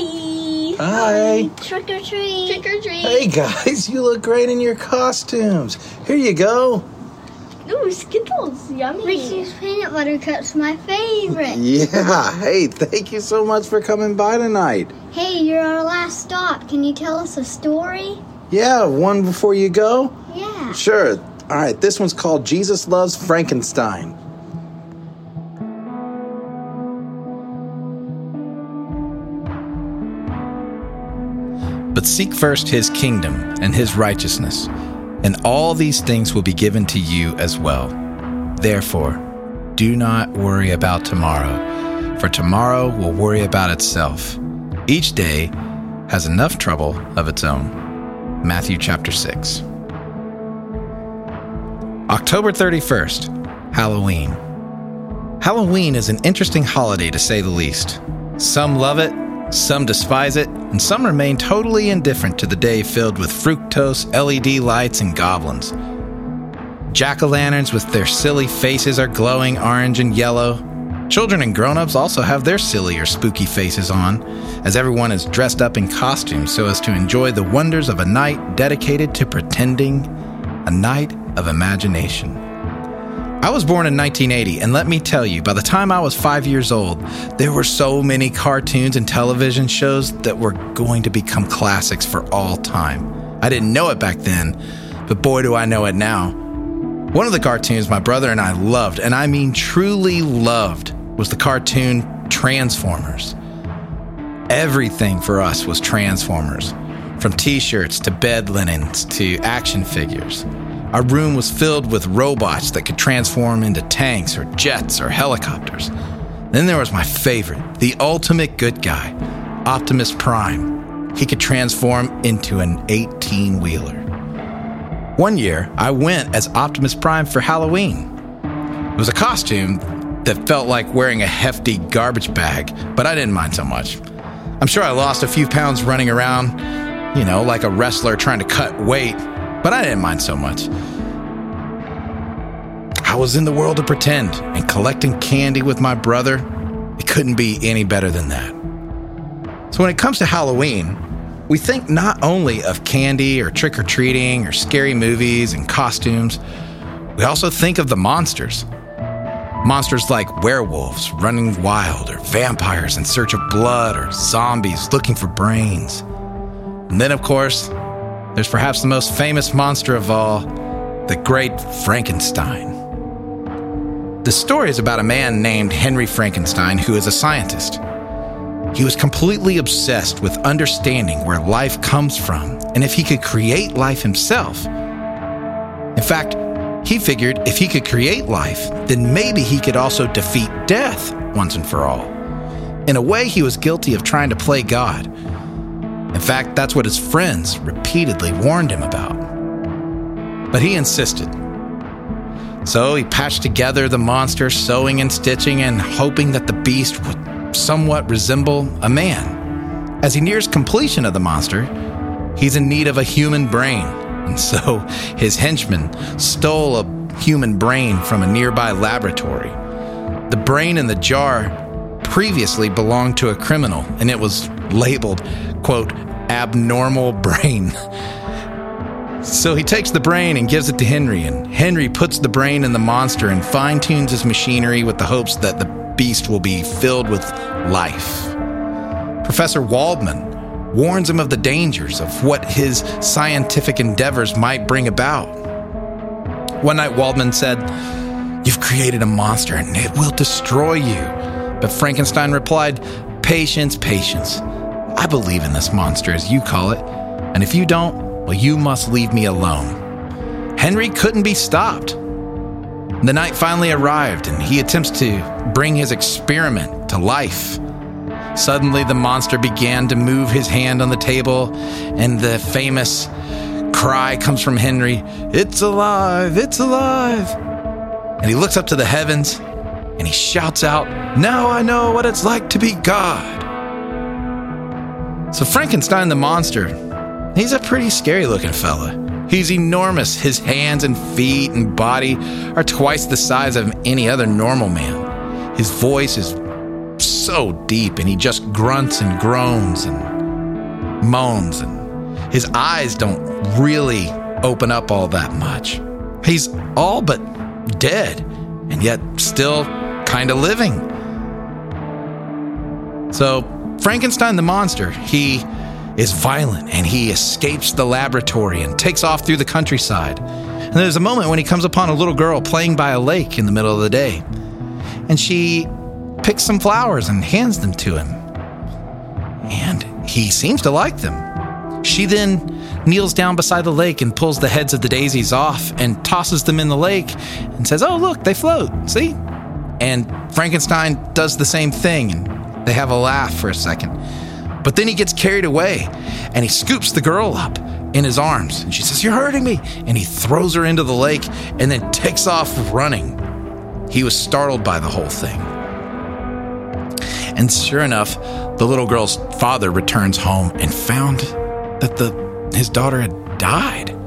Hi. Hi. Trick or treat. Trick or treat. Hey guys, you look great in your costumes. Here you go. Ooh, Skittles. Yummy. Reese's peanut butter cups, my favorite. Yeah. Hey, thank you so much for coming by tonight. hey, you're our last stop. Can you tell us a story? Yeah, one before you go? Yeah. Sure. All right, this one's called Jesus Loves Frankenstein. Seek first his kingdom and his righteousness, and all these things will be given to you as well. Therefore, do not worry about tomorrow, for tomorrow will worry about itself. Each day has enough trouble of its own. Matthew chapter 6. October 31st, Halloween. Halloween is an interesting holiday to say the least. Some love it, some despise it, and some remain totally indifferent to the day filled with fructose, LED lights, and goblins. Jack o' lanterns with their silly faces are glowing orange and yellow. Children and grown ups also have their silly or spooky faces on, as everyone is dressed up in costumes so as to enjoy the wonders of a night dedicated to pretending, a night of imagination. I was born in 1980, and let me tell you, by the time I was five years old, there were so many cartoons and television shows that were going to become classics for all time. I didn't know it back then, but boy, do I know it now. One of the cartoons my brother and I loved, and I mean truly loved, was the cartoon Transformers. Everything for us was Transformers, from t shirts to bed linens to action figures. Our room was filled with robots that could transform into tanks or jets or helicopters. Then there was my favorite, the ultimate good guy, Optimus Prime. He could transform into an 18 wheeler. One year, I went as Optimus Prime for Halloween. It was a costume that felt like wearing a hefty garbage bag, but I didn't mind so much. I'm sure I lost a few pounds running around, you know, like a wrestler trying to cut weight, but I didn't mind so much. I was in the world to pretend and collecting candy with my brother. It couldn't be any better than that. So when it comes to Halloween, we think not only of candy or trick or treating or scary movies and costumes, we also think of the monsters. Monsters like werewolves running wild, or vampires in search of blood, or zombies looking for brains. And then, of course, there's perhaps the most famous monster of all, the great Frankenstein. The story is about a man named Henry Frankenstein who is a scientist. He was completely obsessed with understanding where life comes from and if he could create life himself. In fact, he figured if he could create life, then maybe he could also defeat death once and for all. In a way, he was guilty of trying to play God. In fact, that's what his friends repeatedly warned him about. But he insisted. So he patched together the monster, sewing and stitching and hoping that the beast would somewhat resemble a man. As he nears completion of the monster, he's in need of a human brain, and so his henchman stole a human brain from a nearby laboratory. The brain in the jar previously belonged to a criminal, and it was labeled, quote, abnormal brain. So he takes the brain and gives it to Henry, and Henry puts the brain in the monster and fine tunes his machinery with the hopes that the beast will be filled with life. Professor Waldman warns him of the dangers of what his scientific endeavors might bring about. One night, Waldman said, You've created a monster and it will destroy you. But Frankenstein replied, Patience, patience. I believe in this monster, as you call it, and if you don't, well, you must leave me alone. Henry couldn't be stopped. The night finally arrived, and he attempts to bring his experiment to life. Suddenly, the monster began to move his hand on the table, and the famous cry comes from Henry It's alive! It's alive! And he looks up to the heavens and he shouts out, Now I know what it's like to be God. So, Frankenstein the monster, he's a pretty scary looking fella. He's enormous. His hands and feet and body are twice the size of any other normal man. His voice is so deep, and he just grunts and groans and moans, and his eyes don't really open up all that much. He's all but dead, and yet still kind of living. So, Frankenstein the monster, he is violent and he escapes the laboratory and takes off through the countryside. And there's a moment when he comes upon a little girl playing by a lake in the middle of the day. And she picks some flowers and hands them to him. And he seems to like them. She then kneels down beside the lake and pulls the heads of the daisies off and tosses them in the lake and says, Oh, look, they float. See? And Frankenstein does the same thing and they have a laugh for a second. But then he gets carried away and he scoops the girl up in his arms. And she says, You're hurting me. And he throws her into the lake and then takes off running. He was startled by the whole thing. And sure enough, the little girl's father returns home and found that the his daughter had died.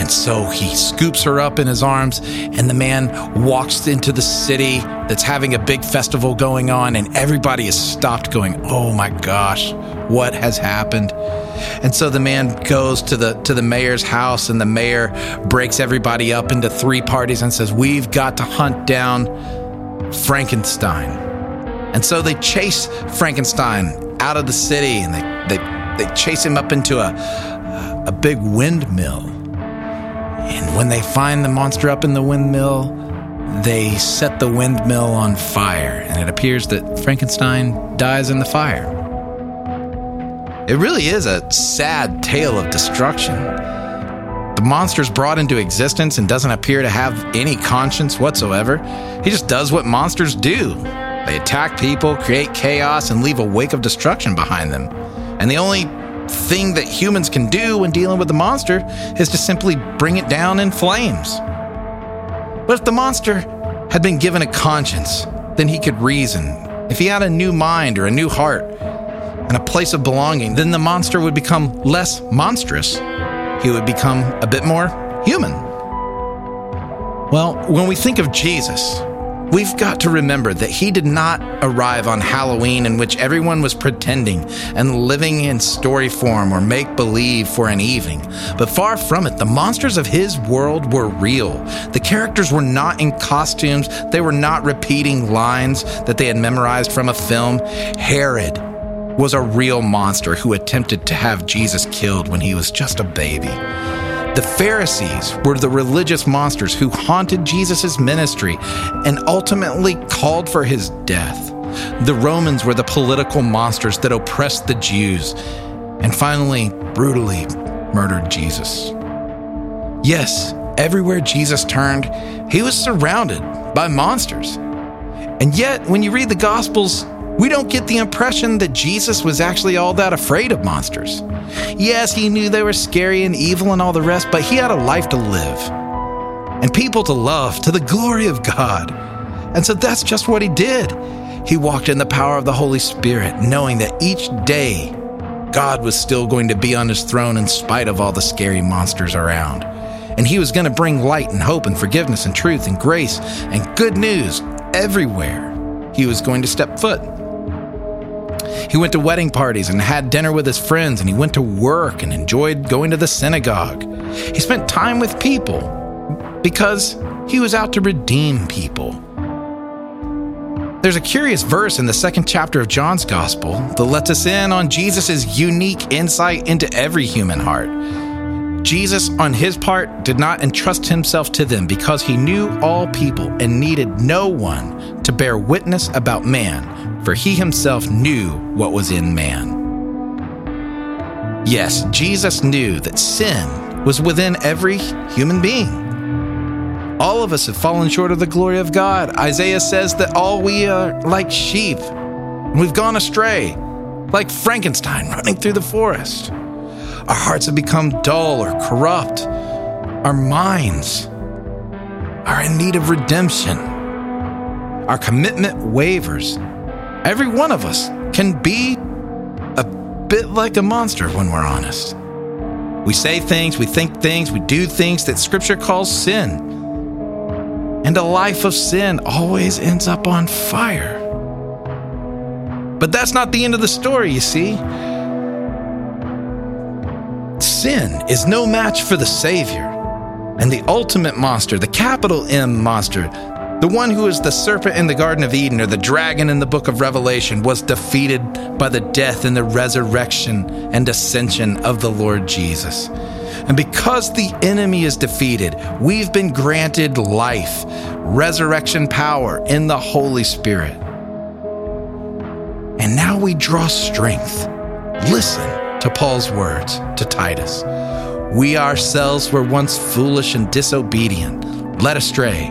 And so he scoops her up in his arms, and the man walks into the city that's having a big festival going on, and everybody is stopped, going, "Oh my gosh, what has happened?" And so the man goes to the to the mayor's house, and the mayor breaks everybody up into three parties and says, "We've got to hunt down Frankenstein." And so they chase Frankenstein out of the city, and they they they chase him up into a a big windmill. When they find the monster up in the windmill, they set the windmill on fire, and it appears that Frankenstein dies in the fire. It really is a sad tale of destruction. The monster's brought into existence and doesn't appear to have any conscience whatsoever. He just does what monsters do they attack people, create chaos, and leave a wake of destruction behind them. And the only thing that humans can do when dealing with the monster is to simply bring it down in flames. But if the monster had been given a conscience, then he could reason. If he had a new mind or a new heart and a place of belonging, then the monster would become less monstrous. He would become a bit more human. Well, when we think of Jesus, We've got to remember that he did not arrive on Halloween in which everyone was pretending and living in story form or make believe for an evening. But far from it, the monsters of his world were real. The characters were not in costumes, they were not repeating lines that they had memorized from a film. Herod was a real monster who attempted to have Jesus killed when he was just a baby. The Pharisees were the religious monsters who haunted Jesus' ministry and ultimately called for his death. The Romans were the political monsters that oppressed the Jews and finally brutally murdered Jesus. Yes, everywhere Jesus turned, he was surrounded by monsters. And yet, when you read the Gospels, we don't get the impression that Jesus was actually all that afraid of monsters. Yes, he knew they were scary and evil and all the rest, but he had a life to live and people to love to the glory of God. And so that's just what he did. He walked in the power of the Holy Spirit, knowing that each day God was still going to be on his throne in spite of all the scary monsters around. And he was going to bring light and hope and forgiveness and truth and grace and good news everywhere he was going to step foot. He went to wedding parties and had dinner with his friends, and he went to work and enjoyed going to the synagogue. He spent time with people because he was out to redeem people. There's a curious verse in the second chapter of John's Gospel that lets us in on Jesus' unique insight into every human heart. Jesus, on his part, did not entrust himself to them because he knew all people and needed no one to bear witness about man, for he himself knew what was in man. Yes, Jesus knew that sin was within every human being. All of us have fallen short of the glory of God. Isaiah says that all we are like sheep. We've gone astray, like Frankenstein running through the forest. Our hearts have become dull or corrupt. Our minds are in need of redemption. Our commitment wavers. Every one of us can be a bit like a monster when we're honest. We say things, we think things, we do things that Scripture calls sin. And a life of sin always ends up on fire. But that's not the end of the story, you see. Sin is no match for the Savior. And the ultimate monster, the capital M monster, the one who is the serpent in the Garden of Eden or the dragon in the book of Revelation, was defeated by the death and the resurrection and ascension of the Lord Jesus. And because the enemy is defeated, we've been granted life, resurrection power in the Holy Spirit. And now we draw strength. Listen to Paul's words to Titus. We ourselves were once foolish and disobedient, led astray,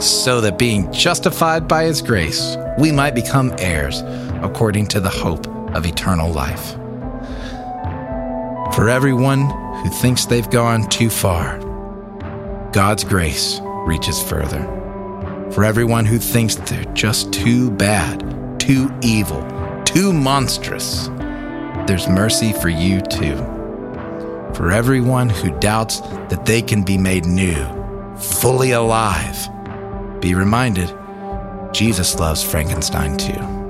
so that being justified by His grace, we might become heirs according to the hope of eternal life. For everyone who thinks they've gone too far, God's grace reaches further. For everyone who thinks they're just too bad, too evil, too monstrous, there's mercy for you too. For everyone who doubts that they can be made new, fully alive, be reminded Jesus loves Frankenstein too.